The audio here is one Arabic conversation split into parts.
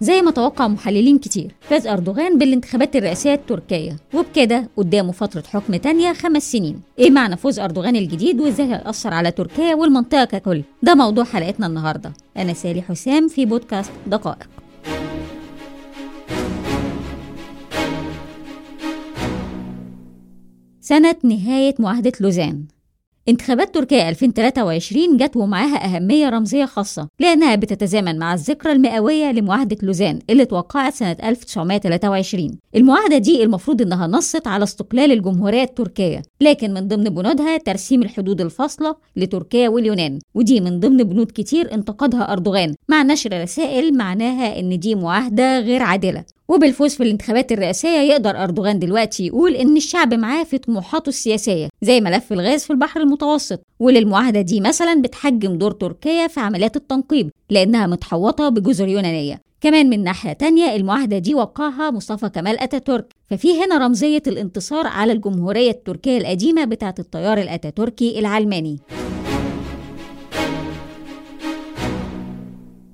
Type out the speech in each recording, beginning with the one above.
زي ما توقع محللين كتير. فاز أردوغان بالانتخابات الرئاسية التركية وبكده قدامه فترة حكم تانية خمس سنين. إيه معنى فوز أردوغان الجديد وإزاي هيأثر على تركيا والمنطقة ككل؟ ده موضوع حلقتنا النهاردة. أنا سالي حسام في بودكاست دقائق. سنة نهاية معاهدة لوزان. انتخابات تركيا 2023 جت ومعاها أهمية رمزية خاصة لأنها بتتزامن مع الذكرى المئوية لمعاهدة لوزان اللي توقعت سنة 1923 المعاهدة دي المفروض إنها نصت على استقلال الجمهورية التركية لكن من ضمن بنودها ترسيم الحدود الفاصلة لتركيا واليونان ودي من ضمن بنود كتير انتقدها أردوغان مع نشر رسائل معناها إن دي معاهدة غير عادلة. وبالفوز في الانتخابات الرئاسية يقدر أردوغان دلوقتي يقول إن الشعب معاه في طموحاته السياسية زي ملف الغاز في البحر المتوسط. وللمعاهدة دي مثلا بتحجم دور تركيا في عمليات التنقيب لأنها متحوطة بجزر يونانية. كمان من ناحية تانية المعاهدة دي وقعها مصطفى كمال أتاتورك. ففي هنا رمزية الانتصار على الجمهورية التركية القديمة بتاعة التيار الأتاتوركي العلماني.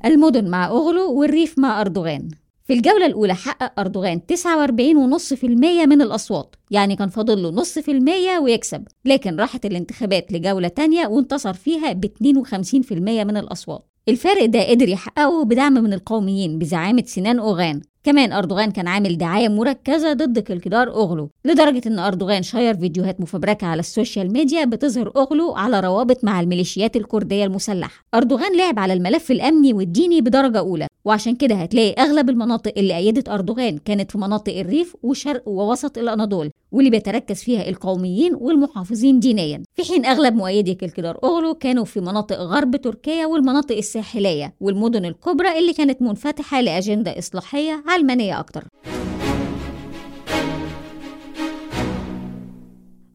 المدن مع أغلو والريف مع أردوغان. في الجولة الأولى حقق أردوغان 49.5% من الأصوات يعني كان فاضل له نص في المية ويكسب لكن راحت الانتخابات لجولة تانية وانتصر فيها ب 52% من الأصوات. الفارق ده قدر يحققه بدعم من القوميين بزعامة سنان أوغان كمان أردوغان كان عامل دعاية مركزة ضد كلكدار أغلو لدرجة إن أردوغان share فيديوهات مفبركة على ال social media بتظهر أغلو على روابط مع الميليشيات الكردية المسلحة. أردوغان لعب على الملف الأمني والديني بدرجة أولى وعشان كده هتلاقي أغلب المناطق اللي أيدت أردوغان كانت في مناطق الريف وشرق ووسط الأناضول. واللي بيتركز فيها القوميين والمحافظين دينيا. في حين أغلب مؤيدي كلكدار أغلو كانوا في مناطق غرب تركيا والمناطق الساحلية والمدن الكبرى اللي كانت منفتحة لأجندة إصلاحية علمانية أكتر.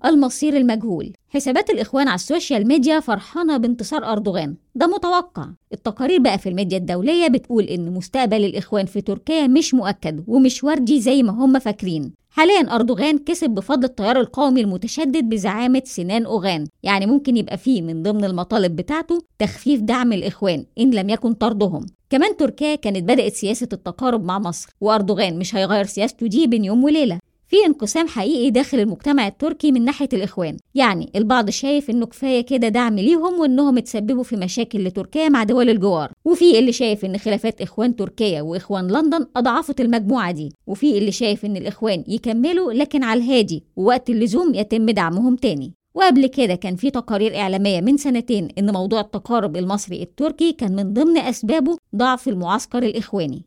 المصير المجهول. حسابات الإخوان على ال social media فرحانة بانتصار أردوغان. ده متوقع. التقارير بقى في الميديا الدولية بتقول إن مستقبل الإخوان في تركيا مش مؤكد ومش وردي زي ما هم فاكرين. حاليا أردوغان كسب بفضل التيار القومي المتشدد بزعامة سنان أوغان. يعني ممكن يبقى فيه من ضمن المطالب بتاعته تخفيف دعم الإخوان إن لم يكن طردهم. كمان تركيا كانت بدأت سياسة التقارب مع مصر وأردوغان مش هيغير سياسته دي بين يوم وليلة. في انقسام حقيقي داخل المجتمع التركي من ناحية الإخوان. يعني البعض شايف إنه كفاية كده دعم ليهم وإنهم اتسببوا في مشاكل لتركيا مع دول الجوار. وفي اللي شايف إن خلافات إخوان تركيا وإخوان لندن أضعفت المجموعة دي. وفي اللي شايف إن الإخوان يكملوا لكن على الهادي ووقت اللزوم يتم دعمهم تاني. وقبل كده كان في تقارير إعلامية من سنتين إن موضوع التقارب المصري التركي كان من ضمن أسبابه ضعف المعسكر الإخواني.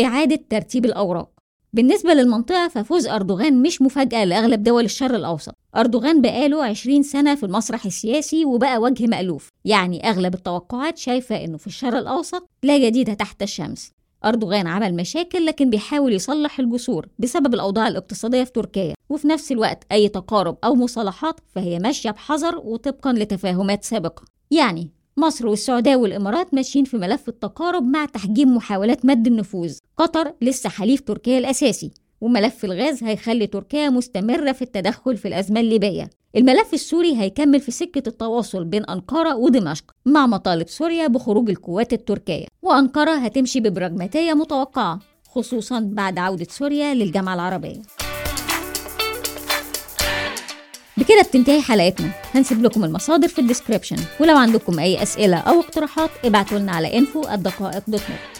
إعادة ترتيب الأوراق. بالنسبة للمنطقة ففوز أردوغان مش مفاجأة لأغلب دول الشرق الأوسط. أردوغان بقاله 20 سنة في المسرح السياسي وبقى وجه مألوف. يعني أغلب التوقعات شايفة إنه في الشرق الأوسط لا جديد تحت الشمس. أردوغان عمل مشاكل لكن بيحاول يصلح الجسور بسبب الأوضاع الاقتصادية في تركيا. وفي نفس الوقت أي تقارب أو مصالحات فهي ماشية بحذر وطبقا لتفاهمات سابقة. يعني مصر والسعودية والإمارات ماشيين في ملف التقارب مع تحجيم محاولات مد النفوذ. قطر لسه حليف تركيا الأساسي وملف الغاز هيخلي تركيا مستمرة في التدخل في الأزمة الليبية. الملف السوري هيكمل في سكة التواصل بين أنقرة ودمشق مع مطالب سوريا بخروج القوات التركية. وأنقرة هتمشي ببراجماتية متوقعة خصوصا بعد عودة سوريا للجامعة العربية. بكده بتنتهي حلقتنا. هنسيب لكم المصادر في الديسكريبشن. ولو عندكم أي أسئلة أو اقتراحات ابعتوا لنا على info الدقائق دوت نت